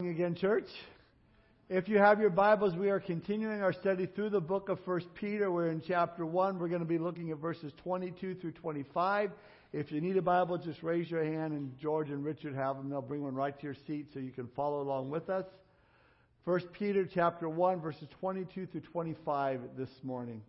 again, church. If you have your Bibles, we are continuing our study through the book of First Peter. We're in chapter 1. We're going to be looking at verses 22 through 25. If you need a Bible, just raise your hand, and George and Richard have them. They'll bring one right to your seat so you can follow along with us. First Peter chapter 1, verses 22 through 25 this morning.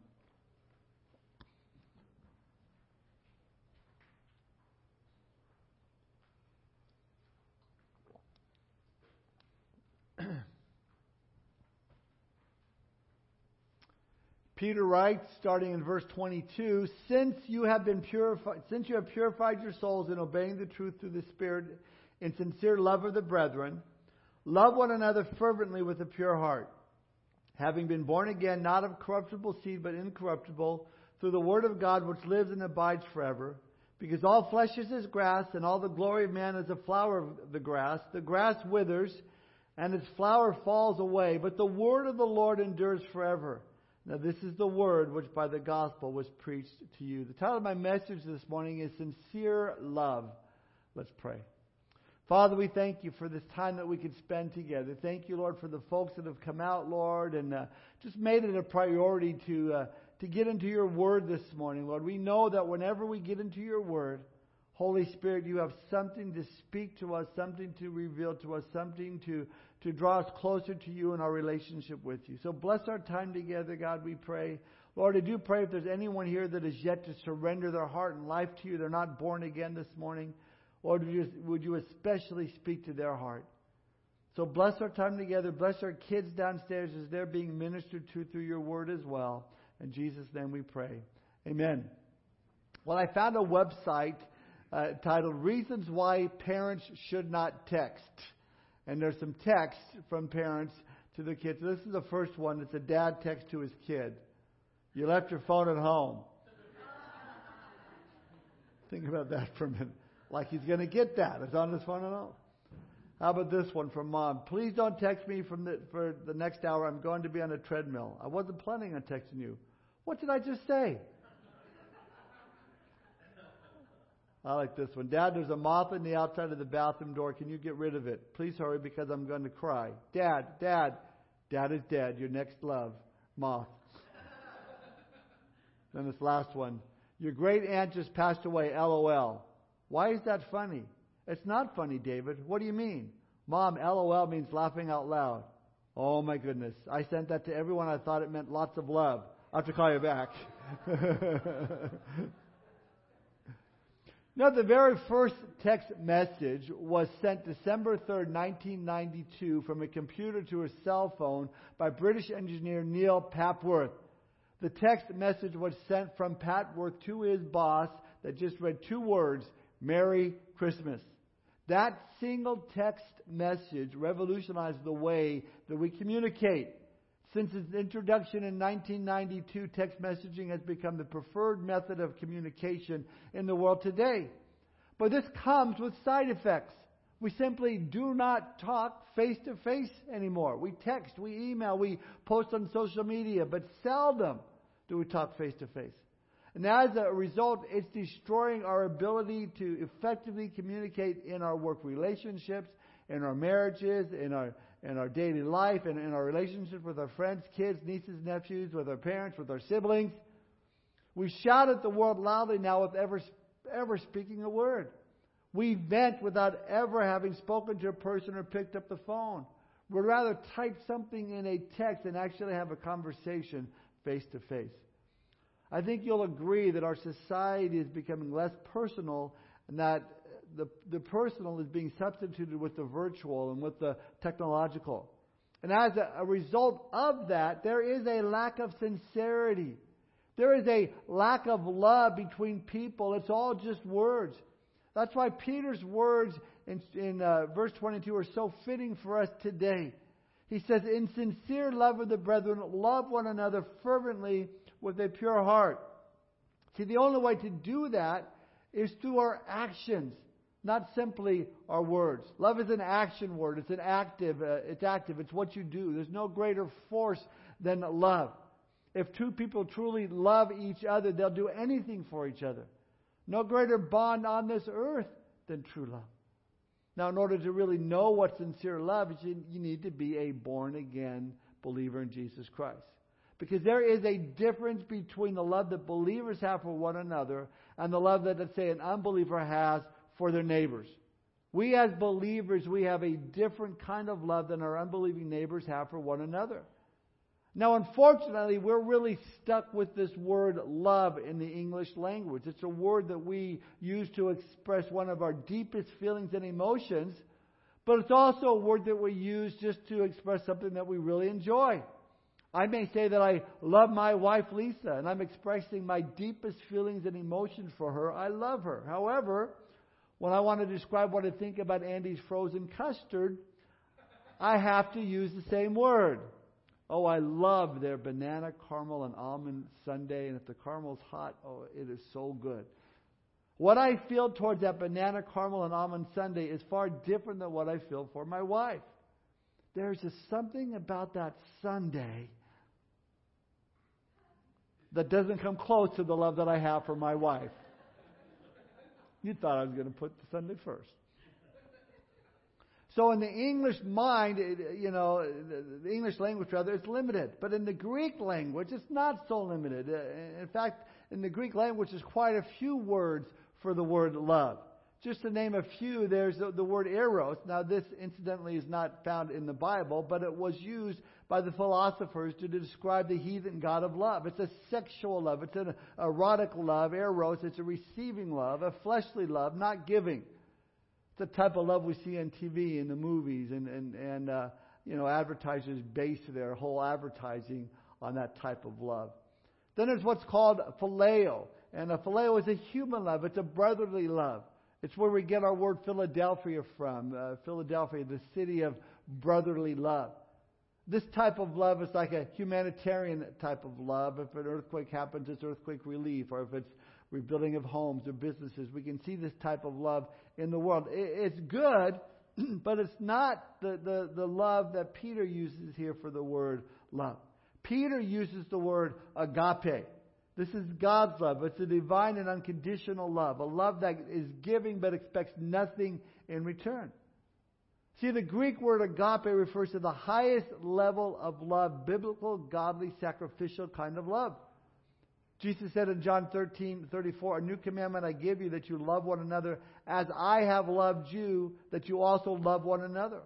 Peter writes, starting in verse 22, since you have been purified, since you have purified your souls in obeying the truth through the Spirit in sincere love of the brethren, love one another fervently with a pure heart, having been born again, not of corruptible seed, but incorruptible, through the word of God which lives and abides forever. Because all flesh is as grass, and all the glory of man is a flower of the grass. The grass withers, and its flower falls away, but the word of the Lord endures forever. Now, this is the word which by the gospel was preached to you. The title of my message this morning is Sincere Love. Let's pray. Father, we thank you for this time that we can spend together. Thank you, Lord, for the folks that have come out, Lord, and uh, just made it a priority to, uh, to get into your word this morning, Lord. We know that whenever we get into your word, Holy Spirit, you have something to speak to us, something to reveal to us, something to to draw us closer to you in our relationship with you. So bless our time together, God, we pray. Lord, I do pray if there's anyone here that is yet to surrender their heart and life to you, they're not born again this morning, Lord, would you, would you especially speak to their heart? So bless our time together. Bless our kids downstairs as they're being ministered to through your word as well. In Jesus' name we pray. Amen. Well, I found a website uh, titled Reasons Why Parents Should Not Text and there's some text from parents to the kids. This is the first one. It's a dad text to his kid. You left your phone at home. Think about that for a minute. Like he's going to get that. It's on his phone at home. How about this one from mom? Please don't text me from the, for the next hour. I'm going to be on a treadmill. I wasn't planning on texting you. What did I just say? I like this one. Dad, there's a moth in the outside of the bathroom door. Can you get rid of it? Please hurry because I'm going to cry. Dad, Dad, Dad is dead. Your next love, moth. then this last one. Your great aunt just passed away. LOL. Why is that funny? It's not funny, David. What do you mean? Mom, LOL means laughing out loud. Oh my goodness. I sent that to everyone. I thought it meant lots of love. I have to call you back. Now, the very first text message was sent December 3rd, 1992, from a computer to a cell phone by British engineer Neil Papworth. The text message was sent from Papworth to his boss that just read two words Merry Christmas. That single text message revolutionized the way that we communicate. Since its introduction in 1992, text messaging has become the preferred method of communication in the world today. But this comes with side effects. We simply do not talk face to face anymore. We text, we email, we post on social media, but seldom do we talk face to face. And as a result, it's destroying our ability to effectively communicate in our work relationships, in our marriages, in our in our daily life and in our relationships with our friends, kids, nieces, nephews, with our parents, with our siblings. We shout at the world loudly now without ever, ever speaking a word. We vent without ever having spoken to a person or picked up the phone. We'd rather type something in a text than actually have a conversation face to face. I think you'll agree that our society is becoming less personal and that the, the personal is being substituted with the virtual and with the technological. And as a, a result of that, there is a lack of sincerity. There is a lack of love between people. It's all just words. That's why Peter's words in, in uh, verse 22 are so fitting for us today. He says, In sincere love of the brethren, love one another fervently with a pure heart. See, the only way to do that is through our actions not simply our words. Love is an action word. It's an active. Uh, it's active. It's what you do. There's no greater force than love. If two people truly love each other, they'll do anything for each other. No greater bond on this earth than true love. Now, in order to really know what sincere love is, you, need to be a born again believer in Jesus Christ. Because there is a difference between the love that believers have for one another and the love that, let's say, an unbeliever has for their neighbors. We as believers, we have a different kind of love than our unbelieving neighbors have for one another. Now, unfortunately, we're really stuck with this word love in the English language. It's a word that we use to express one of our deepest feelings and emotions, but it's also a word that we use just to express something that we really enjoy. I may say that I love my wife Lisa, and I'm expressing my deepest feelings and emotions for her. I love her. However, when I want to describe what I think about Andy's frozen custard, I have to use the same word. Oh, I love their banana, caramel, and almond sundae. And if the caramel's hot, oh, it is so good. What I feel towards that banana, caramel, and almond sundae is far different than what I feel for my wife. There's just something about that sundae that doesn't come close to the love that I have for my wife. You thought I was going to put the sundae first. So in the English mind, you know, the English language rather, it's limited. But in the Greek language, it's not so limited. Uh, in fact, in the Greek language, there's quite a few words for the word love. Just to name a few, there's the, the word eros. Now, this incidentally is not found in the Bible, but it was used by the philosophers to describe the heathen god of love. It's a sexual love. It's an erotic love, eros. It's a receiving love, a fleshly love, not giving. It's the type of love we see on TV, in the movies, and, and, and uh, you know, advertisers base their whole advertising on that type of love. Then there's what's called phileo. And a phileo is a human love. It's a brotherly love. It's where we get our word Philadelphia from. Uh, Philadelphia, the city of brotherly love. This type of love is like a humanitarian type of love. If an earthquake happens, it's earthquake relief. Or if it's rebuilding of homes or businesses. We can see this type of love in the world. It's good, but it's not the, the, the love that Peter uses here for the word love. Peter uses the word agape. This is God's love. It's a divine and unconditional love, a love that is giving but expects nothing in return. See, the Greek word agape refers to the highest level of love, biblical, godly, sacrificial kind of love. Jesus said in John 13, 34, A new commandment I give you that you love one another as I have loved you, that you also love one another.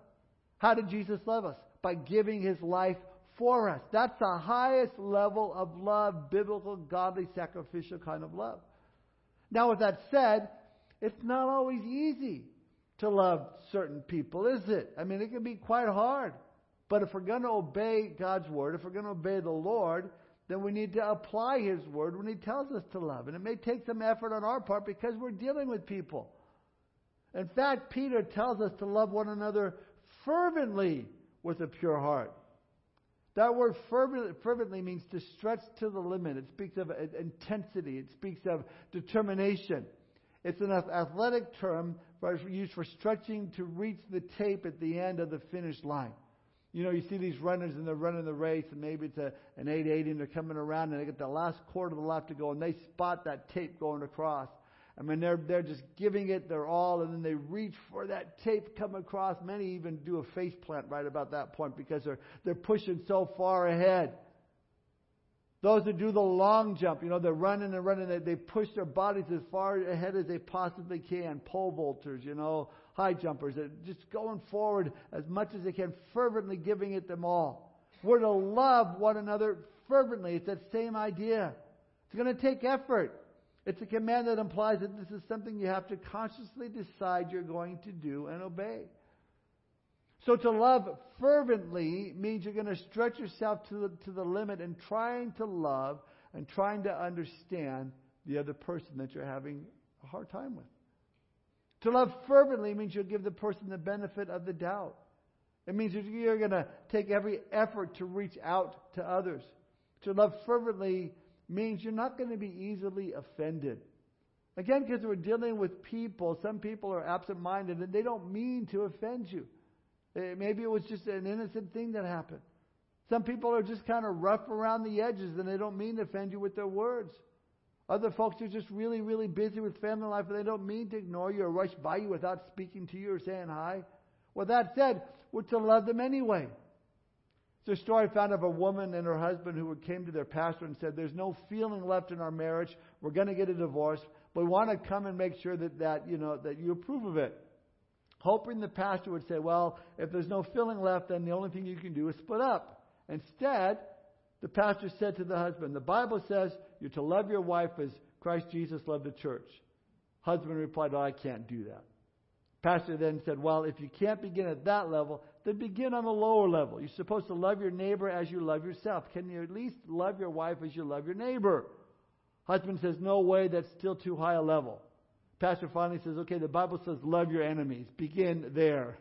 How did Jesus love us? By giving his life for us. That's the highest level of love, biblical, godly, sacrificial kind of love. Now, with that said, it's not always easy to love certain people, is it? I mean, it can be quite hard. But if we're going to obey God's word, if we're going to obey the Lord, then we need to apply His Word when He tells us to love. And it may take some effort on our part because we're dealing with people. In fact, Peter tells us to love one another fervently with a pure heart. That word fervently means to stretch to the limit. It speaks of intensity. It speaks of determination. It's an athletic term used for stretching to reach the tape at the end of the finish line. You know, you see these runners and they're running the race, and maybe it's a, an 880 and they're coming around and they get the last quarter of the lap to go, and they spot that tape going across. I mean, they're, they're just giving it their all, and then they reach for that tape come across. Many even do a face plant right about that point because they're, they're pushing so far ahead. Those that do the long jump, you know, they're running and running, they, they push their bodies as far ahead as they possibly can. Pole vaulters, you know, high jumpers, just going forward as much as they can, fervently giving it them all. We're to love one another fervently. It's that same idea. It's going to take effort. It's a command that implies that this is something you have to consciously decide you're going to do and obey. So to love fervently means you're going to stretch yourself to the, to the limit in trying to love and trying to understand the other person that you're having a hard time with. To love fervently means you'll give the person the benefit of the doubt. It means you're going to take every effort to reach out to others. To love fervently means you're not going to be easily offended. Again, because we're dealing with people, some people are absent minded and they don't mean to offend you. Eh, maybe it was just an innocent thing that happened. Some people are just kind of rough around the edges and they don't mean to offend you with their words. Other folks are just really, really busy with family life and they don't mean to ignore you or rush by you without speaking to you or saying hi. Well, that said, we're to love them anyway. It's a story I found of a woman and her husband who came to their pastor and said, There's no feeling left in our marriage. We're going to get a divorce, but we want to come and make sure that, that, you know, that you approve of it. Hoping the pastor would say, Well, if there's no feeling left, then the only thing you can do is split up. Instead, the pastor said to the husband, The Bible says you're to love your wife as Christ Jesus loved the church. Husband replied, oh, I can't do that. Pastor then said, Well, if you can't begin at that level, then begin on a lower level. You're supposed to love your neighbor as you love yourself. Can you at least love your wife as you love your neighbor? Husband says, No way, that's still too high a level. Pastor finally says, Okay, the Bible says love your enemies. Begin there.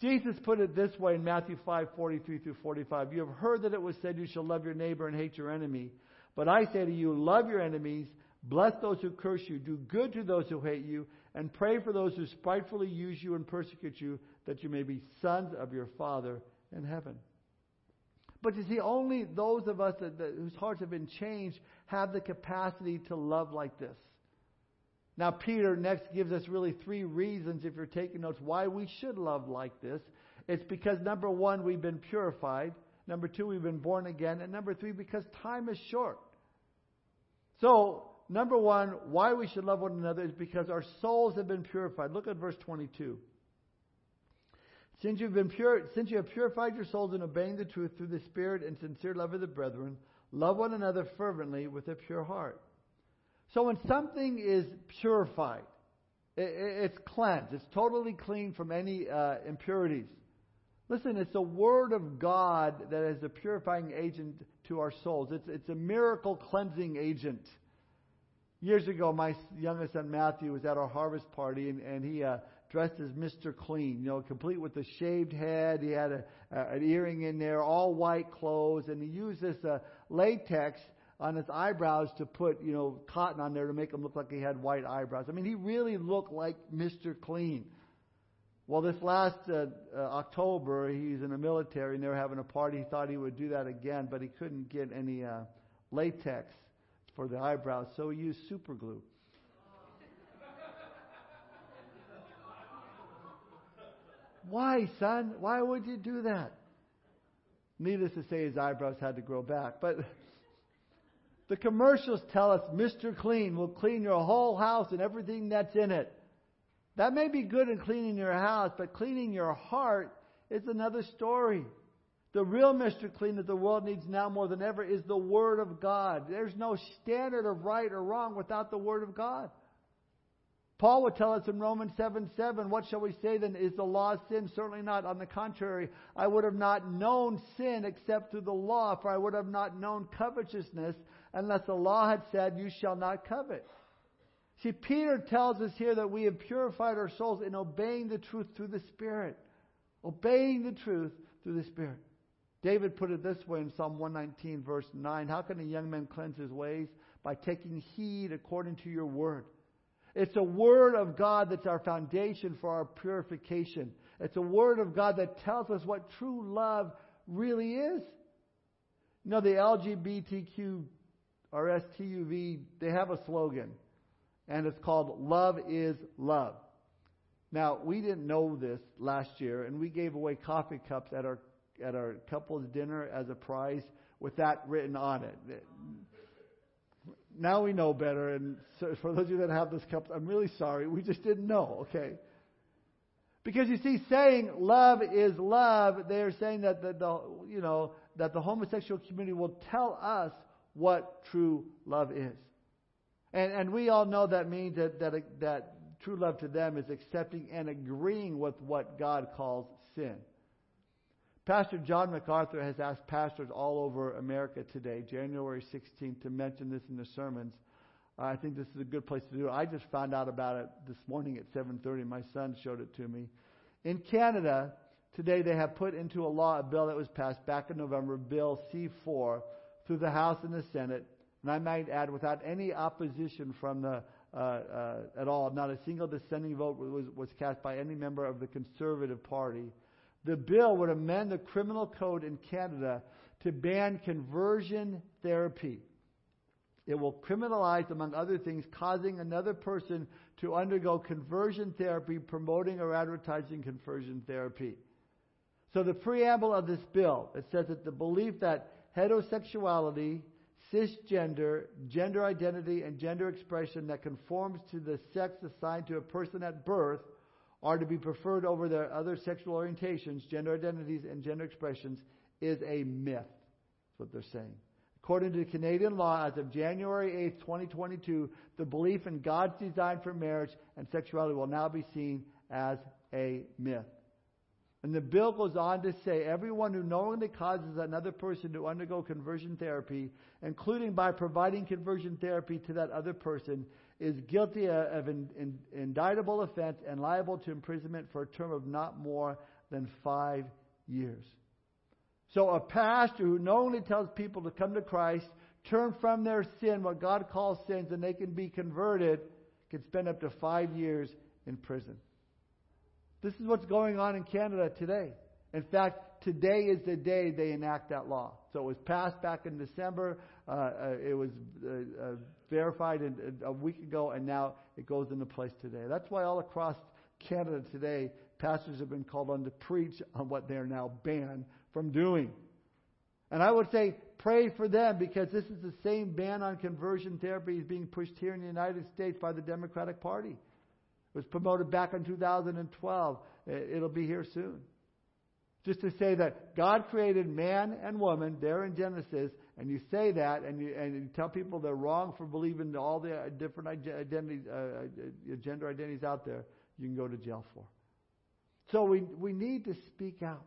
Jesus put it this way in Matthew 5, 43 through 45. You have heard that it was said, You shall love your neighbor and hate your enemy. But I say to you, love your enemies, bless those who curse you, do good to those who hate you, and pray for those who spitefully use you and persecute you, that you may be sons of your Father in heaven. But you see, only those of us that, that, whose hearts have been changed have the capacity to love like this. Now, Peter next gives us really three reasons, if you're taking notes, why we should love like this. It's because, number one, we've been purified. Number two, we've been born again. And number three, because time is short. So, number one, why we should love one another is because our souls have been purified. Look at verse 22. Since, you've been pure, since you have purified your souls in obeying the truth through the Spirit and sincere love of the brethren, love one another fervently with a pure heart. So when something is purified, it's cleansed, it's totally clean from any uh, impurities. Listen, it's the Word of God that is a purifying agent to our souls. It's, it's a miracle cleansing agent. Years ago, my youngest son Matthew was at our harvest party, and, and he uh, dressed as Mr. Clean, you know, complete with a shaved head. He had a, a, an earring in there, all white clothes, and he used this uh, latex on his eyebrows to put, you know, cotton on there to make him look like he had white eyebrows. I mean, he really looked like Mr. Clean. Well, this last uh, uh, October, he's in the military and they were having a party. He thought he would do that again, but he couldn't get any uh, latex for the eyebrows, so he used super glue. Why, son? Why would you do that? Needless to say, his eyebrows had to grow back. But the commercials tell us Mr. Clean will clean your whole house and everything that's in it. That may be good in cleaning your house, but cleaning your heart is another story. The real Mr. Clean that the world needs now more than ever is the Word of God. There's no standard of right or wrong without the Word of God. Paul would tell us in Romans 7 7, what shall we say then? Is the law sin? Certainly not. On the contrary, I would have not known sin except through the law, for I would have not known covetousness unless the law had said, You shall not covet. See, Peter tells us here that we have purified our souls in obeying the truth through the Spirit. Obeying the truth through the Spirit. David put it this way in Psalm 119, verse 9 How can a young man cleanse his ways? By taking heed according to your word. It's a word of God that's our foundation for our purification. It's a word of God that tells us what true love really is. You know, the LGBTQ or STUV, they have a slogan, and it's called Love is Love. Now, we didn't know this last year, and we gave away coffee cups at our, at our couples dinner as a prize with that written on it. Now we know better, and so for those of you that have those cups, I'm really sorry. We just didn't know, okay? Because you see, saying love is love, they are saying that the, the you know that the homosexual community will tell us what true love is. And, and we all know that means that, that, that true love to them is accepting and agreeing with what God calls sin. Pastor John MacArthur has asked pastors all over America today, January 16th, to mention this in their sermons. Uh, I think this is a good place to do it. I just found out about it this morning at 7:30. My son showed it to me. In Canada, today they have put into a law a bill that was passed back in November, Bill C4, through the House and the Senate, and I might add, without any opposition from the uh, uh, at all, not a single dissenting vote was, was cast by any member of the Conservative Party. The bill would amend the criminal code in Canada to ban conversion therapy. It will criminalize, among other things, causing another person to undergo conversion therapy, promoting or advertising conversion therapy. So the preamble of this bill, it says that the belief that heterosexuality, cisgender, gender identity, and gender expression that conforms to the sex assigned to a person at birth are to be preferred over their other sexual orientations, gender identities, and gender expressions is a myth. That's what they're saying. According to Canadian law, as of January 8, 2022, the belief in God's design for marriage and sexuality will now be seen as a myth. And the bill goes on to say everyone who knowingly causes another person to undergo conversion therapy, including by providing conversion therapy to that other person, is guilty of an indictable offense and liable to imprisonment for a term of not more than five years. So a pastor who knowingly tells people to come to Christ, turn from their sin, what God calls sins, and they can be converted, can spend up to five years in prison. This is what's going on in Canada today. In fact, today is the day they enact that law. So it was passed back in December. Uh, uh, it was uh, uh verified in, a week ago, and now it goes into place today. That's why all across Canada today, pastors have been called on to preach on what they are now banned from doing. And I would say pray for them because this is the same ban on conversion therapy is being pushed here in the United States by the Democratic Party. It was promoted back in 2012. It'll be here soon. Just to say that God created man and woman there in Genesis, and you say that, and you, and you tell people they're wrong for believing all the different identities, uh, uh, gender identities out there, you can go to jail for. So we, we need to speak out.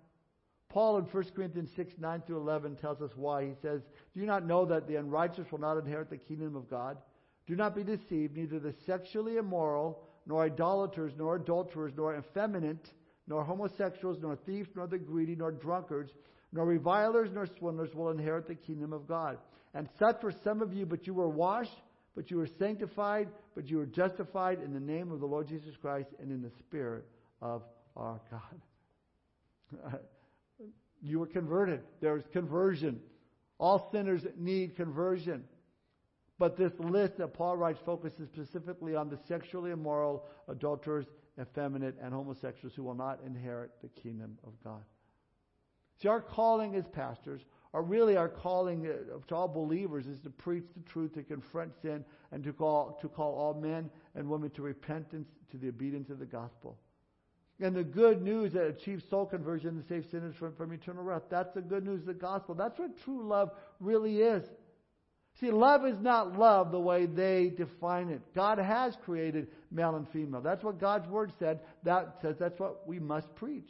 Paul in 1 Corinthians 6, 9 through 11 tells us why. He says, Do you not know that the unrighteous will not inherit the kingdom of God? Do not be deceived, neither the sexually immoral, nor idolaters, nor adulterers, nor effeminate, nor homosexuals, nor thieves, nor the greedy, nor drunkards, nor revilers, nor swindlers will inherit the kingdom of God. And such were some of you, but you were washed, but you were sanctified, but you were justified in the name of the Lord Jesus Christ and in the Spirit of our God. you were converted. There's conversion. All sinners need conversion. But this list that Paul writes focuses specifically on the sexually immoral, adulterers, effeminate, and homosexuals who will not inherit the kingdom of God. See, our calling as pastors, or really our calling uh, to all believers, is to preach the truth, to confront sin, and to call, to call all men and women to repentance, to the obedience of the gospel. And the good news that achieves soul conversion and saves sinners from, from eternal wrath. That's the good news of the gospel. That's what true love really is. See, love is not love the way they define it. God has created male and female. That's what God's Word said. That says that's what we must preach.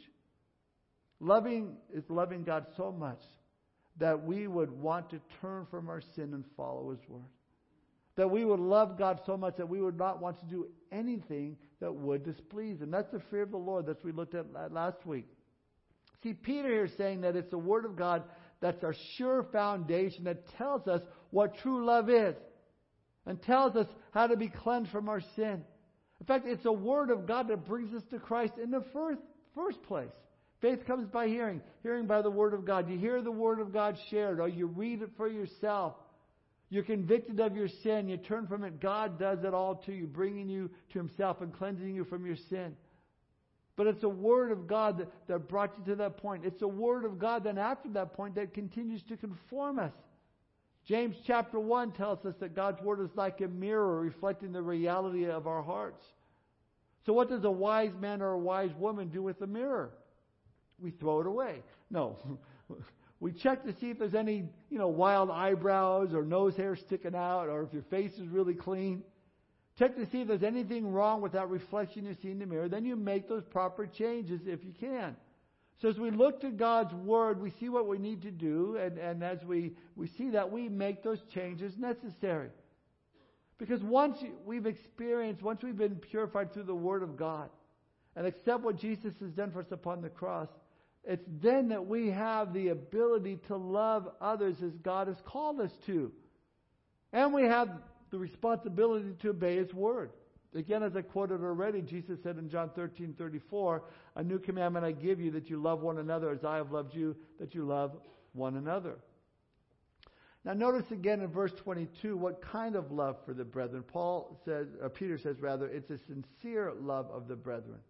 Loving is loving God so much that we would want to turn from our sin and follow His Word. That we would love God so much that we would not want to do anything that would displease Him. That's the fear of the Lord that we looked at last week. See, Peter here saying that it's the Word of God that's our sure foundation that tells us what true love is and tells us how to be cleansed from our sin. In fact, it's a word of God that brings us to Christ in the first, first place. Faith comes by hearing, hearing by the Word of God. You hear the Word of God shared, or you read it for yourself. You're convicted of your sin. You turn from it. God does it all to you, bringing you to Himself and cleansing you from your sin. But it's a word of God that, that brought you to that point. It's a word of God then after that point that continues to conform us. James chapter 1 tells us that God's word is like a mirror reflecting the reality of our hearts. So what does a wise man or a wise woman do with a mirror? We throw it away. No. we check to see if there's any, you know, wild eyebrows or nose hair sticking out or if your face is really clean. Check to see if there's anything wrong with that reflection you see in the mirror. Then you make those proper changes if you can. So as we look to God's Word, we see what we need to do, and, and as we, we see that, we make those changes necessary. Because once we've experienced, once we've been purified through the Word of God, and accept what Jesus has done for us upon the cross, it's then that we have the ability to love others as God has called us to. And we have the responsibility to obey His word. Again, as I quoted already, Jesus said in John 13, 34, A new commandment I give you that you love one another as I have loved you, that you love one another. Now notice again in verse 22 what kind of love for the brethren. Paul says, or Peter says rather, it's a sincere love of the brethren.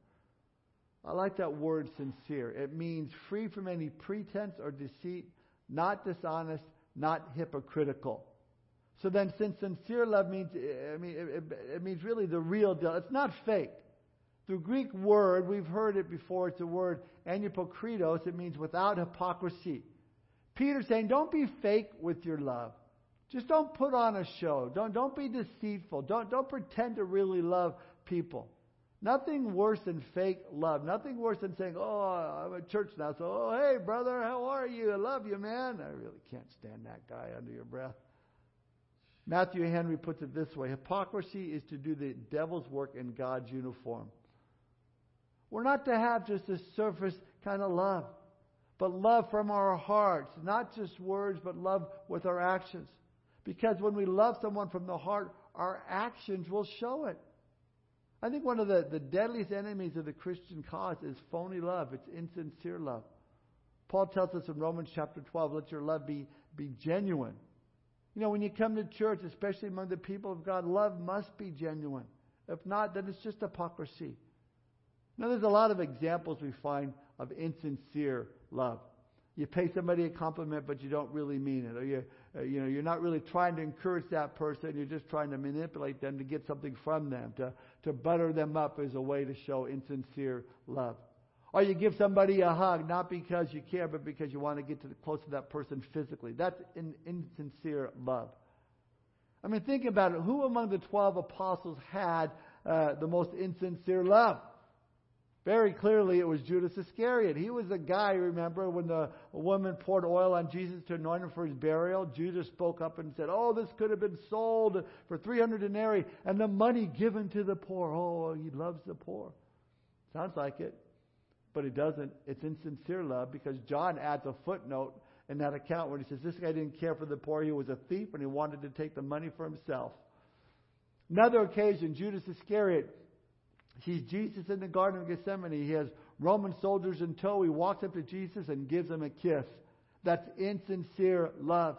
I like that word sincere. It means free from any pretense or deceit, not dishonest, not hypocritical. So then, since sincere love means, eh, I mean, it, it, means really the real deal. It's not fake. The Greek word, we've heard it before, it's a word anupokritos. It means without hypocrisy. Peter's saying, don't be fake with your love. Just don't put on a show. Don't, don't be deceitful. Don't, don't pretend to really love people. Nothing worse than fake love. Nothing worse than saying, oh, I'm at church now, so, oh, hey, brother, how are you? I love you, man. I really can't stand that guy under your breath. Matthew Henry puts it this way Hypocrisy is to do the devil's work in God's uniform. We're not to have just a surface kind of love, but love from our hearts, not just words, but love with our actions. Because when we love someone from the heart, our actions will show it. I think one of the, the deadliest enemies of the Christian cause is phony love. It's insincere love. Paul tells us in Romans chapter 12, let your love be, be genuine. You know, when you come to church, especially among the people of God, love must be genuine. If not, then it's just hypocrisy. Now, there's a lot of examples we find of insincere love. You pay somebody a compliment, but you don't really mean it, or you, uh, you know, you're not really trying to encourage that person. You're just trying to manipulate them to get something from them, to to butter them up as a way to show insincere love. Or you give somebody a hug, not because you care, but because you want to get to the, close to that person physically. That's in, insincere love. I mean, think about it. Who among the 12 apostles had uh, the most insincere love? Very clearly, it was Judas Iscariot. He was the guy, remember, when the woman poured oil on Jesus to anoint him for his burial. Judas spoke up and said, Oh, this could have been sold for 300 denarii and the money given to the poor. Oh, he loves the poor. Sounds like it. But it doesn't. It's insincere love because John adds a footnote in that account where he says, This guy didn't care for the poor. He was a thief and he wanted to take the money for himself. Another occasion, Judas Iscariot sees Jesus in the Garden of Gethsemane. He has Roman soldiers in tow. He walks up to Jesus and gives him a kiss. That's insincere love.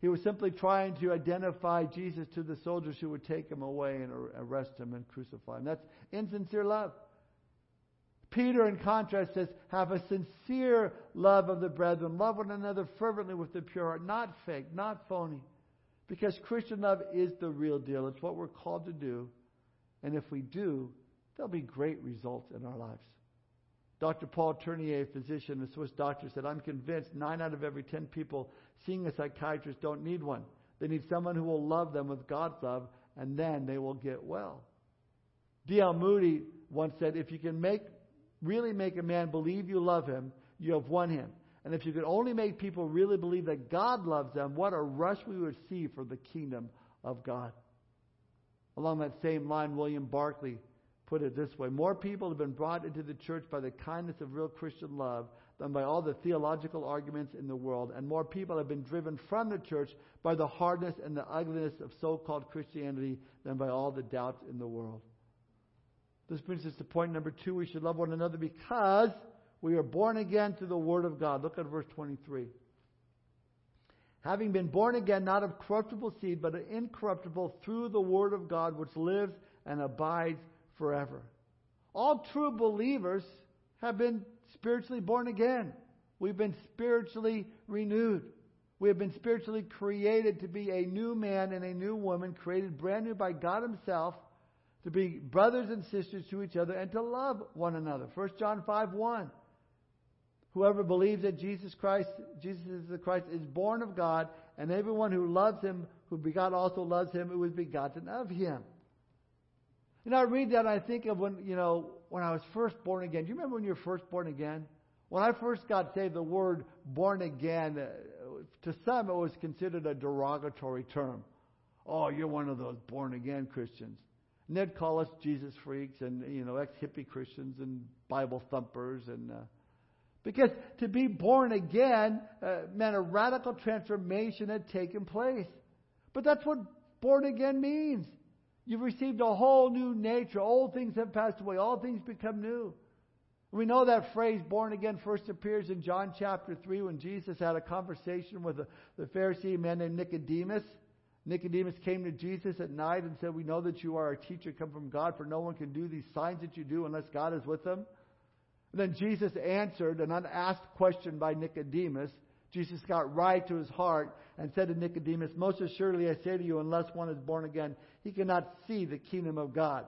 He was simply trying to identify Jesus to the soldiers who would take him away and arrest him and crucify him. That's insincere love. Peter, in contrast, says, Have a sincere love of the brethren. Love one another fervently with the pure heart. Not fake, not phony. Because Christian love is the real deal. It's what we're called to do. And if we do, there'll be great results in our lives. Dr. Paul Tournier, a physician, a Swiss doctor, said, I'm convinced nine out of every ten people seeing a psychiatrist don't need one. They need someone who will love them with God's love, and then they will get well. D.L. Moody once said, If you can make, really make a man believe you love him, you have won him. And if you could only make people really believe that God loves them, what a rush we would see for the kingdom of God. Along that same line, William Barclay put it this way More people have been brought into the church by the kindness of real Christian love than by all the theological arguments in the world, and more people have been driven from the church by the hardness and the ugliness of so called Christianity than by all the doubts in the world. This brings us to point number two. We should love one another because we are born again through the Word of God. Look at verse 23. Having been born again, not of corruptible seed, but incorruptible through the Word of God, which lives and abides forever. All true believers have been spiritually born again. We've been spiritually renewed. We have been spiritually created to be a new man and a new woman, created brand new by God Himself, to be brothers and sisters to each other and to love one another. 1 John 5 1. Whoever believes that Jesus Christ, Jesus is the Christ, is born of God, and everyone who loves Him, who begot also loves Him who was begotten of Him. Know, I read that and I think of when, you know, when I was first born again. Do you remember when you were first born again? When I first got saved, the word born again, uh, to some it was considered a derogatory term. Oh, you're one of those born again Christians. And they'd call us Jesus freaks and, you know, ex hippie Christians and Bible thumpers. and uh, Because to be born again uh, meant a radical transformation had taken place. But that's what born again means. You've received a whole new nature. Old things have passed away. All things become new. We know that phrase, born again, first appears in John chapter 3 when Jesus had a conversation with the, the Pharisee man named Nicodemus. Nicodemus came to Jesus at night and said, We know that you are a teacher come from God, for no one can do these signs that you do unless God is with them. And then Jesus answered an unasked question by Nicodemus. Jesus got right to his heart and said to Nicodemus, Most assuredly I say to you, unless one is born again, he cannot see the kingdom of God.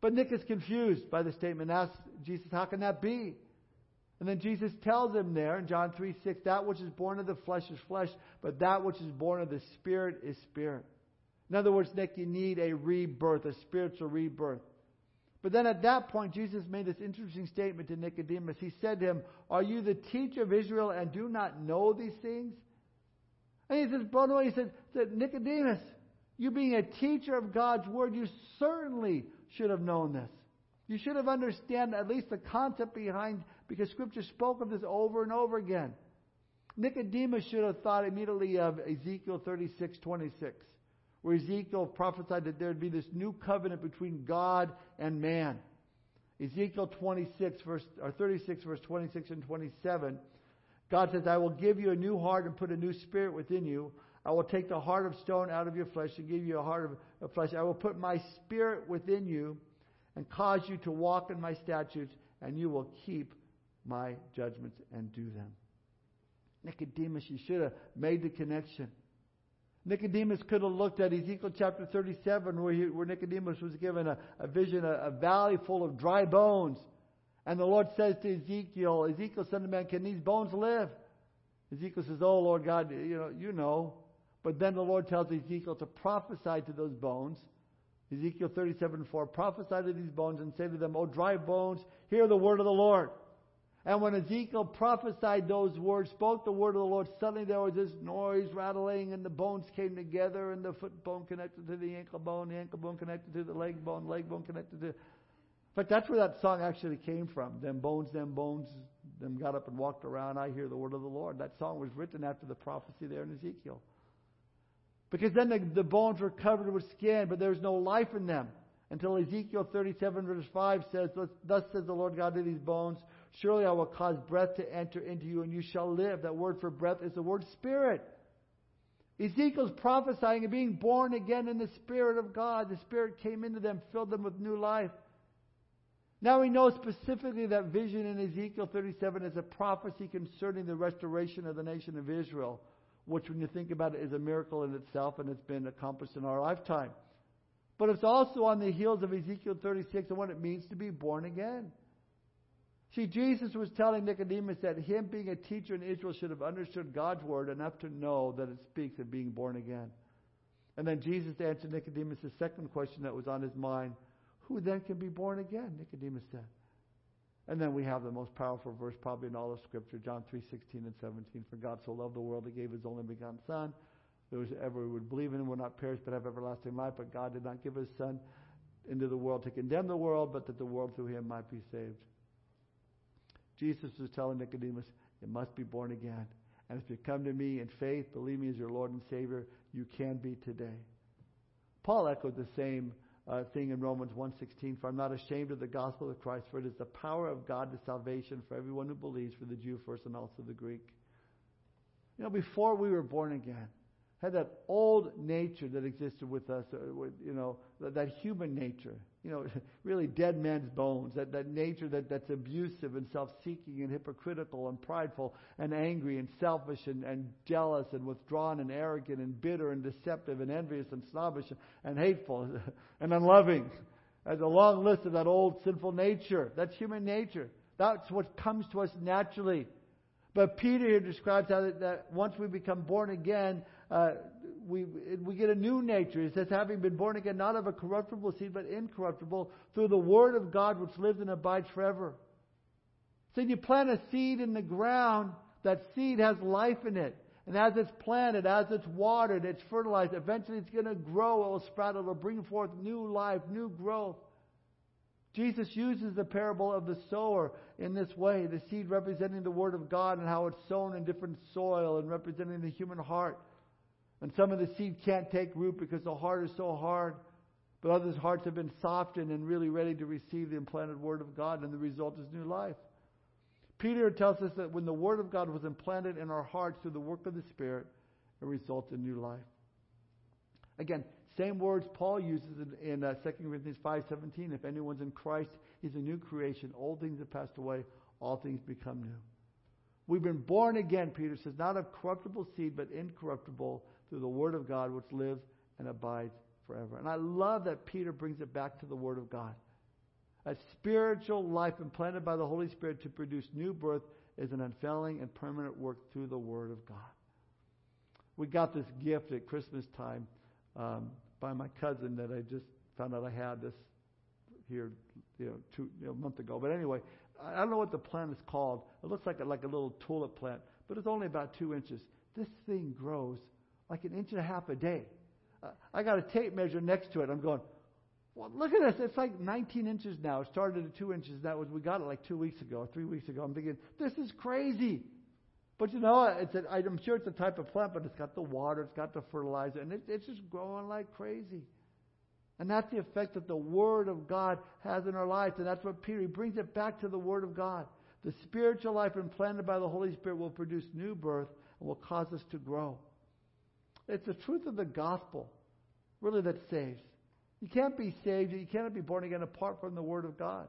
But Nick is confused by the statement, asks Jesus, How can that be? And then Jesus tells him there in John 3 6, That which is born of the flesh is flesh, but that which is born of the Spirit is spirit. In other words, Nick, you need a rebirth, a spiritual rebirth. But then at that point, Jesus made this interesting statement to Nicodemus. He said to him, Are you the teacher of Israel and do not know these things? And he says, By the way, he said, said Nicodemus, you being a teacher of God's word, you certainly should have known this. You should have understood at least the concept behind, because Scripture spoke of this over and over again. Nicodemus should have thought immediately of Ezekiel 36, 26, where Ezekiel prophesied that there would be this new covenant between God and man. Ezekiel 26, verse, or 36, verse 26 and 27, God says, I will give you a new heart and put a new spirit within you. I will take the heart of stone out of your flesh and give you a heart of, of flesh. I will put my spirit within you and cause you to walk in my statutes, and you will keep my judgments and do them. Nicodemus, you should have made the connection. Nicodemus could have looked at Ezekiel chapter 37, where, he, where Nicodemus was given a, a vision, a, a, valley full of dry bones. And the Lord says to Ezekiel, Ezekiel, son of man, can these bones live? Ezekiel says, Oh, Lord God, you know, you know. But then the Lord tells Ezekiel to prophesy to those bones. Ezekiel 37 4, prophesy to these bones and say to them, O dry bones, hear the word of the Lord. And when Ezekiel prophesied those words, spoke the word of the Lord, suddenly there was this noise rattling, and the bones came together, and the foot bone connected to the ankle bone, the ankle bone connected to the leg bone, leg bone connected to. In fact, that's where that song actually came from. Them bones, them bones, them got up and walked around. I hear the word of the Lord. That song was written after the prophecy there in Ezekiel. Because then the, the bones were covered with skin, but there was no life in them. Until Ezekiel 37 verse 5 says, Thus says the Lord God to these bones, Surely I will cause breath to enter into you, and you shall live. That word for breath is the word spirit. Ezekiel's prophesying and being born again in the Spirit of God. The Spirit came into them, filled them with new life. Now we know specifically that vision in Ezekiel 37 is a prophecy concerning the restoration of the nation of Israel, which, when you think about it, is a miracle in itself and it's been accomplished in our lifetime. But it's also on the heels of Ezekiel 36 and what it means to be born again. See, Jesus was telling Nicodemus that him being a teacher in Israel should have understood God's word enough to know that it speaks of being born again. And then Jesus answered Nicodemus' second question that was on his mind Who then can be born again? Nicodemus said. And then we have the most powerful verse probably in all of Scripture, John 3 16 and 17. For God so loved the world, that he gave his only begotten Son. Those ever would believe in him will not perish but have everlasting life. But God did not give his Son into the world to condemn the world, but that the world through him might be saved. Jesus was telling Nicodemus, you must be born again. And if you come to me in faith, believe me as your Lord and Savior, you can be today. Paul echoed the same uh, thing in Romans 1.16, For I'm not ashamed of the gospel of Christ, for it is the power of God to salvation for everyone who believes, for the Jew first and also the Greek. You know, before we were born again, had that old nature that existed with us, uh, you know, that, that, human nature, you know, really dead man's bones, that, that nature that, that's abusive and self-seeking and hypocritical and prideful and angry and selfish and, and jealous and withdrawn and arrogant and bitter and deceptive and envious and snobbish and hateful and unloving. As a long list of that old sinful nature. That's human nature. That's what comes to us naturally. But Peter here describes how that, that once we become born again, uh, we, we get a new nature. He says, having been born again, not of a corruptible seed, but incorruptible, through the word of God which lives and abides forever. So you plant a seed in the ground, that seed has life in it. And as it's planted, as it's watered, it's fertilized, eventually it's going to grow, it will sprout, it will bring forth new life, new growth. Jesus uses the parable of the sower in this way the seed representing the Word of God and how it's sown in different soil and representing the human heart. And some of the seed can't take root because the heart is so hard. But others' hearts have been softened and really ready to receive the implanted Word of God, and the result is new life. Peter tells us that when the Word of God was implanted in our hearts through the work of the Spirit, it results in new life. Again, same words Paul uses in, in uh, 2 Corinthians 5.17. If anyone's in Christ, he's a new creation. Old things have passed away. All things become new. We've been born again, Peter says, not of corruptible seed, but incorruptible through the Word of God, which lives and abides forever. And I love that Peter brings it back to the Word of God. A spiritual life implanted by the Holy Spirit to produce new birth is an unfailing and permanent work through the Word of God. We got this gift at Christmas time um, by my cousin that I just found out I had this here, you know, two, you know, a month ago. But anyway, I don't know what the plant is called. It looks like a, like a little tulip plant, but it's only about two inches. This thing grows like an inch and a half a day. Uh, I got a tape measure next to it. I'm going, well, look at this. It's like 19 inches now. It started at two inches. That was we got it like two weeks ago, or three weeks ago. I'm thinking, this is crazy. But you know, it's a, I'm sure it's a type of plant, but it's got the water, it's got the fertilizer, and it, it's just growing like crazy. And that's the effect that the Word of God has in our lives. And that's what Peter, he brings it back to the Word of God. The spiritual life implanted by the Holy Spirit will produce new birth and will cause us to grow. It's the truth of the gospel, really, that saves. You can't be saved, you cannot be born again apart from the Word of God.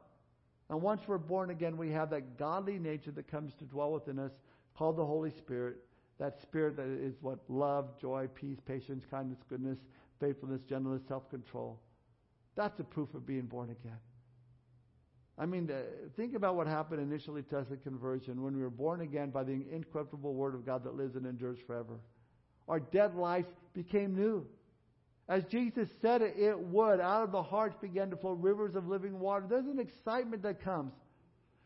And once we're born again, we have that godly nature that comes to dwell within us, called the Holy Spirit. That Spirit that is what? Love, joy, peace, patience, kindness, goodness, faithfulness, gentleness, self control. That's a proof of being born again. I mean, think about what happened initially to us at conversion when we were born again by the incorruptible Word of God that lives and endures forever. Our dead life became new. As Jesus said it, it would. Out of the hearts began to flow rivers of living water. There's an excitement that comes.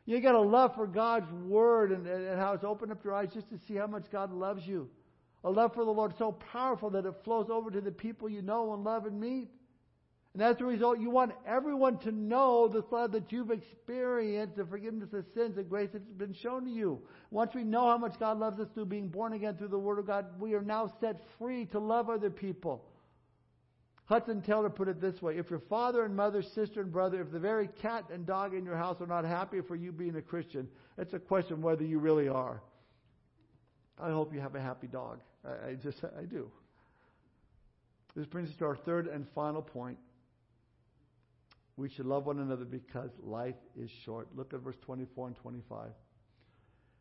You got a love for God's Word and, and how it's opened up your eyes just to see how much God loves you. A love for the Lord so powerful that it flows over to the people you know and love and meet. And as a result, you want everyone to know the love that you've experienced, the forgiveness of sins, the grace that's been shown to you. Once we know how much God loves us through being born again through the Word of God, we are now set free to love other people. Hudson Taylor put it this way If your father and mother, sister and brother, if the very cat and dog in your house are not happy for you being a Christian, it's a question whether you really are. I hope you have a happy dog. I, I just, I do. This brings us to our third and final point. We should love one another because life is short. Look at verse 24 and 25.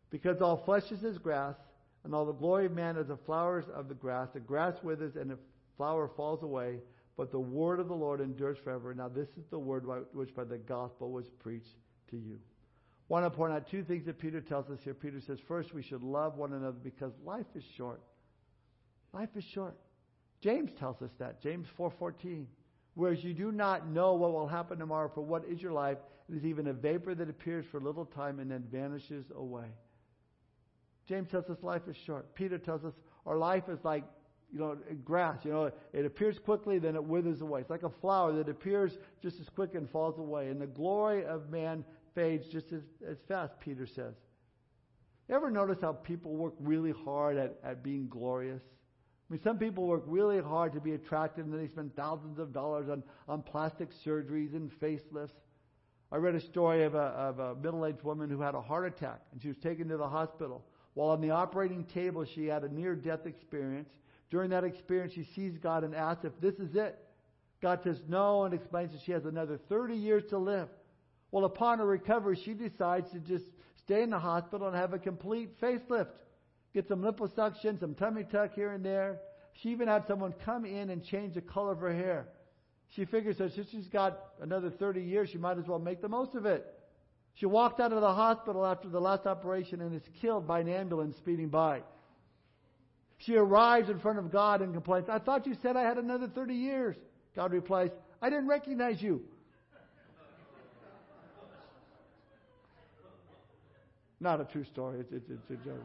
Because all flesh is as grass, and all the glory of man is the flowers of the grass. The grass withers and the flower falls away, but the word of the Lord endures forever. Now, this is the word which by the gospel was preached to you. Want to point out two things that Peter tells us here. Peter says, first, we should love one another because life is short. Life is short. James tells us that. James 4:14. Whereas you do not know what will happen tomorrow, for what is your life? It is even a vapor that appears for a little time and then vanishes away. James tells us life is short. Peter tells us our life is like, you know, grass. You know, it appears quickly, then it withers away. It's like a flower that appears just as quick and falls away. And the glory of man fades just as, as fast, Peter says. You ever notice how people work really hard at, at being glorious? I mean, some people work really hard to be attractive and then they spend thousands of dollars on, on plastic surgeries and facelifts. I read a story of a, of a middle-aged woman who had a heart attack and she was taken to the hospital. While on the operating table, she had a near-death experience. During that experience, she sees God and asks if this is it. God says no and explains that she has another 30 years to live. Well, upon her recovery, she decides to just stay in the hospital and have a complete facelift get some liposuction, some tummy tuck here and there. She even had someone come in and change the color of her hair. She figures that since she's got another 30 years, she might as well make the most of it. She walked out of the hospital after the last operation and is killed by an ambulance speeding by. She arrives in front of God and complains, I thought you said I had another 30 years. God replies, I didn't recognize you. Not a true story. It's, it's, it's a joke.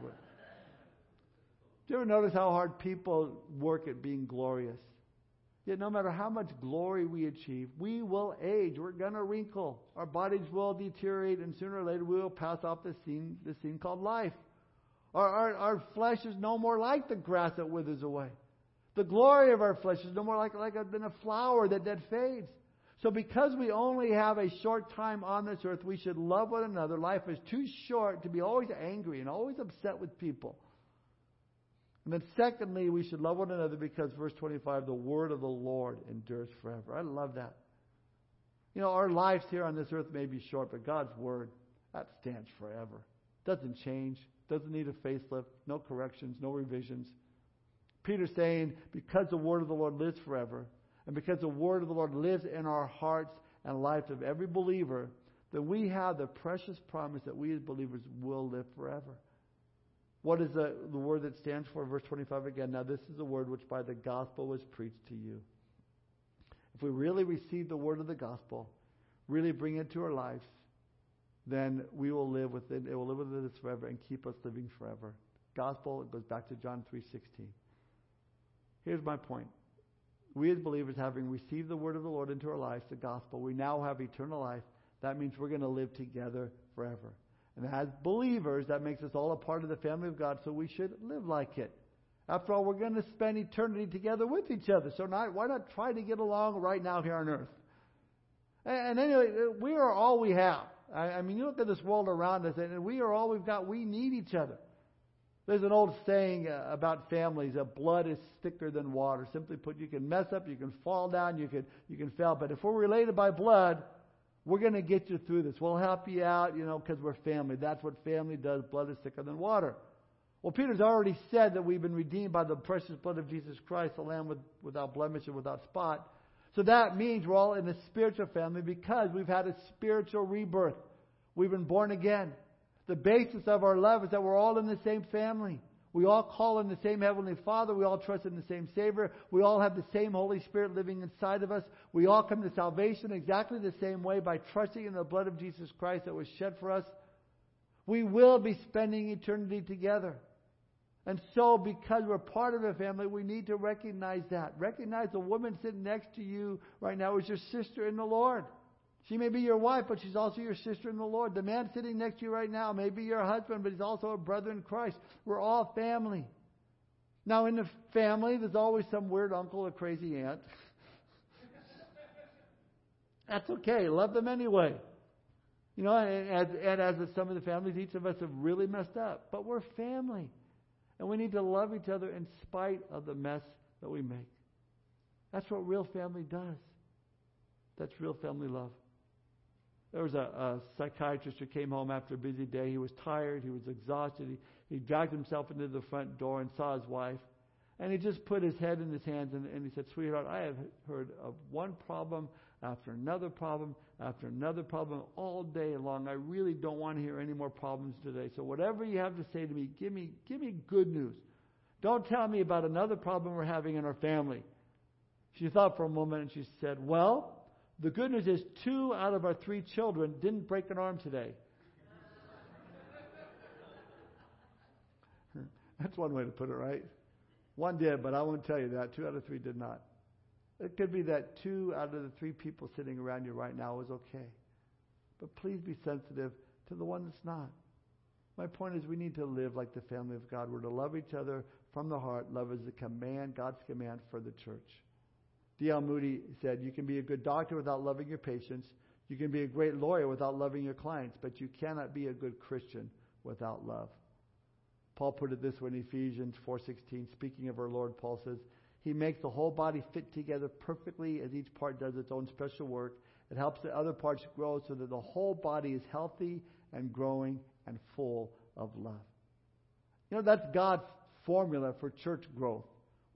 Do you ever notice how hard people work at being glorious? Yet no matter how much glory we achieve, we will age. We're going to wrinkle. Our bodies will deteriorate, and sooner or later we will pass off the scene, the scene called life. Our, our, our flesh is no more like the grass that withers away. The glory of our flesh is no more like, like a, than a flower that, that fades. So because we only have a short time on this earth, we should love one another. Life is too short to be always angry and always upset with people. And then secondly, we should love one another because verse 25, the word of the Lord endures forever. I love that. You know, our lives here on this earth may be short, but God's word, that stands forever. Doesn't change, doesn't need a facelift, no corrections, no revisions. Peter's saying, because the word of the Lord lives forever, and because the word of the Lord lives in our hearts and life of every believer, then we have the precious promise that we as believers will live forever. What is the, the word that stands for? Verse 25 again. Now, this is the word which by the gospel was preached to you. If we really receive the word of the gospel, really bring it to our lives, then we will live within it will live within us forever and keep us living forever. Gospel it goes back to John 3:16. Here's my point. We as believers, having received the word of the Lord into our lives, the gospel, we now have eternal life. That means we're going to live together forever. And as believers, that makes us all a part of the family of God, so we should live like it. After all, we're going to spend eternity together with each other. So not, why not try to get along right now here on earth? And, and anyway, we are all we have. I, I mean, you look at this world around us, and we are all we've got. We need each other. There's an old saying uh, about families that blood is thicker than water. Simply put, you can mess up, you can fall down, you can, you can fail. But if we're related by blood, we're going to get you through this. We'll help you out, you know, because we're family. That's what family does. Blood is thicker than water. Well, Peter's already said that we've been redeemed by the precious blood of Jesus Christ, the Lamb with, without blemish and without spot. So that means we're all in a spiritual family because we've had a spiritual rebirth. We've been born again. The basis of our love is that we're all in the same family. We all call on the same Heavenly Father. We all trust in the same Savior. We all have the same Holy Spirit living inside of us. We all come to salvation exactly the same way by trusting in the blood of Jesus Christ that was shed for us. We will be spending eternity together. And so, because we're part of a family, we need to recognize that. Recognize the woman sitting next to you right now is your sister in the Lord. She may be your wife, but she's also your sister in the Lord. The man sitting next to you right now may be your husband, but he's also a brother in Christ. We're all family. Now, in the family, there's always some weird uncle or crazy aunt. That's okay. Love them anyway. You know, and and as some of the families, each of us have really messed up. But we're family. And we need to love each other in spite of the mess that we make. That's what real family does. That's real family love. There was a, a psychiatrist who came home after a busy day. He was tired. He was exhausted. He, he dragged himself into the front door and saw his wife. And he just put his head in his hands and, and he said, Sweetheart, I have heard of one problem after another problem after another problem all day long. I really don't want to hear any more problems today. So whatever you have to say to me, give me give me good news. Don't tell me about another problem we're having in our family. She thought for a moment and she said, Well, the good news is two out of our three children didn't break an arm today. That's one way to put it, right? One did, but I won't tell you that. Two out of three did not. It could be that two out of the three people sitting around you right now is okay. But please be sensitive to the one that's not. My point is we need to live like the family of God. We're to love each other from the heart. Love is the command, God's command for the church. D.L. Moody said, You can be a good doctor without loving your patients. You can be a great lawyer without loving your clients, but you cannot be a good Christian without love. Paul put it this way in Ephesians 4:16, speaking of our Lord, Paul says, "He makes the whole body fit together perfectly as each part does its own special work. It helps the other parts grow so that the whole body is healthy and growing and full of love." You know, that's God's formula for church growth.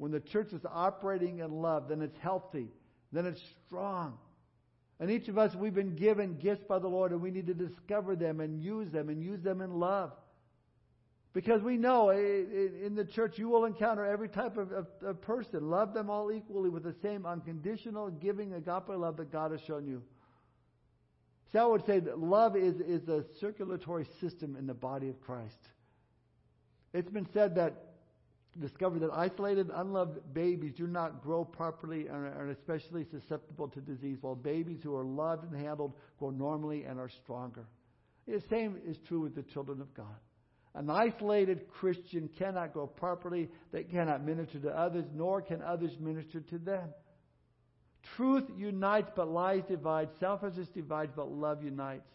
When the church is operating in love, then it's healthy, then it's strong. And each of us, we've been given gifts by the Lord, and we need to discover them and use them and use them in love. Because we know eh, eh, in the church you will encounter every type of, of, of, person. Love them all equally with the same unconditional, giving agape love that God has shown you. So I would say that love is, is a circulatory system in the body of Christ. It's been said that discovered that isolated, unloved babies do not grow properly and are especially susceptible to disease, while babies who are loved and handled grow normally and are stronger. The same is true with the children of God. An isolated Christian cannot grow properly. They cannot minister to others, nor can others minister to them. Truth unites, but lies divide. Selfishness divides, but love unites.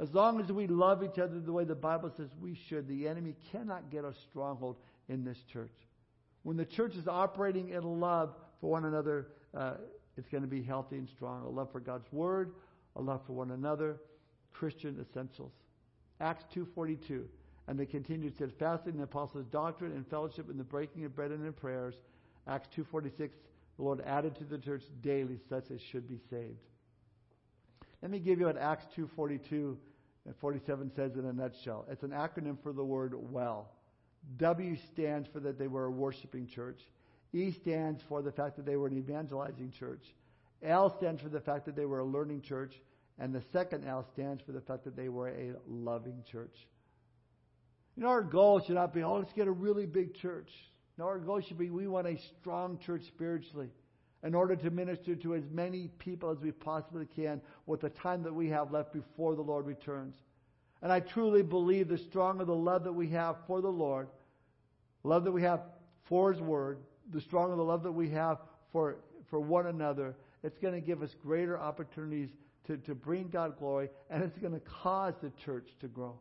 As long as we love each other the way the Bible says we should, the enemy cannot get a stronghold in this church. When the church is operating in love for one another, uh, it's going to be healthy and strong. A love for God's Word, a love for one another, Christian essentials. Acts 2.42. And they continued steadfastly in the apostles' doctrine and fellowship in the breaking of bread and in prayers. Acts 2.46. The Lord added to the church daily such as should be saved. Let me give you what Acts 2.42 and 47 says in a nutshell. It's an acronym for the word well. W stands for that they were a worshiping church. E stands for the fact that they were an evangelizing church. L stands for the fact that they were a learning church. And the second L stands for the fact that they were a loving church. You know, our goal should not be, oh, let's get a really big church. No, our goal should be we want a strong church spiritually in order to minister to as many people as we possibly can with the time that we have left before the Lord returns. And I truly believe the stronger the love that we have for the Lord, love that we have for His Word, the stronger the love that we have for, for one another, it's going to give us greater opportunities to, to bring God glory, and it's going to cause the church to grow.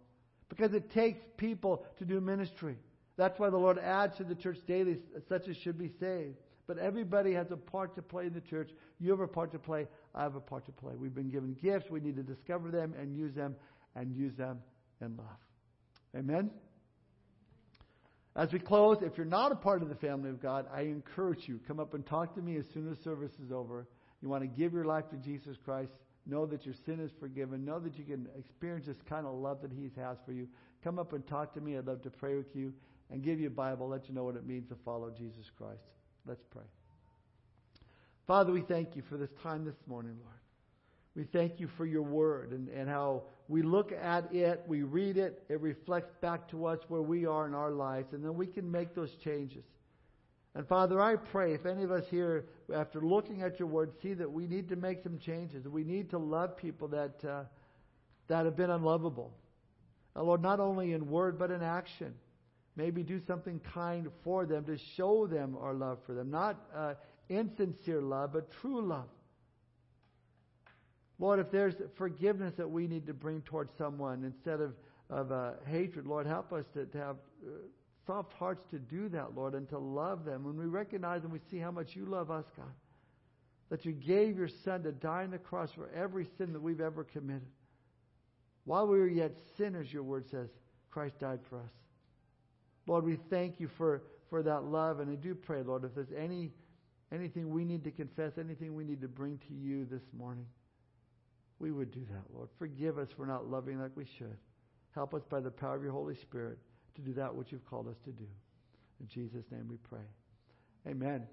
Because it takes people to do ministry. That's why the Lord adds to the church daily such as should be saved. But everybody has a part to play in the church. You have a part to play. I have a part to play. We've been given gifts. We need to discover them and use them and use them in love. Amen? As we close, if you're not a part of the family of God, I encourage you, come up and talk to me as soon as service is over. You want to give your life to Jesus Christ, know that your sin is forgiven, know that you can experience this kind of love that He has for you. Come up and talk to me. I'd love to pray with you and give you a Bible, let you know what it means to follow Jesus Christ. Let's pray. Father, we thank you for this time this morning, Lord. We thank you for your word and, and how we look at it, we read it, it reflects back to us where we are in our lives, and then we can make those changes. And Father, I pray if any of us here, after looking at your word, see that we need to make some changes, we need to love people that, uh, that have been unlovable. Lord, not only in word, but in action. Maybe do something kind for them to show them our love for them. Not uh, insincere love, but true love. Lord, if there's forgiveness that we need to bring towards someone instead of, of uh, hatred, Lord, help us to, to have uh, soft hearts to do that, Lord, and to love them. When we recognize and we see how much you love us, God, that you gave your Son to die on the cross for every sin that we've ever committed. While we were yet sinners, your word says, Christ died for us. Lord, we thank you for, for that love. And I do pray, Lord, if there's any anything we need to confess, anything we need to bring to you this morning, we would do that, Lord. Forgive us for not loving like we should. Help us by the power of your Holy Spirit to do that which you've called us to do. In Jesus' name we pray. Amen.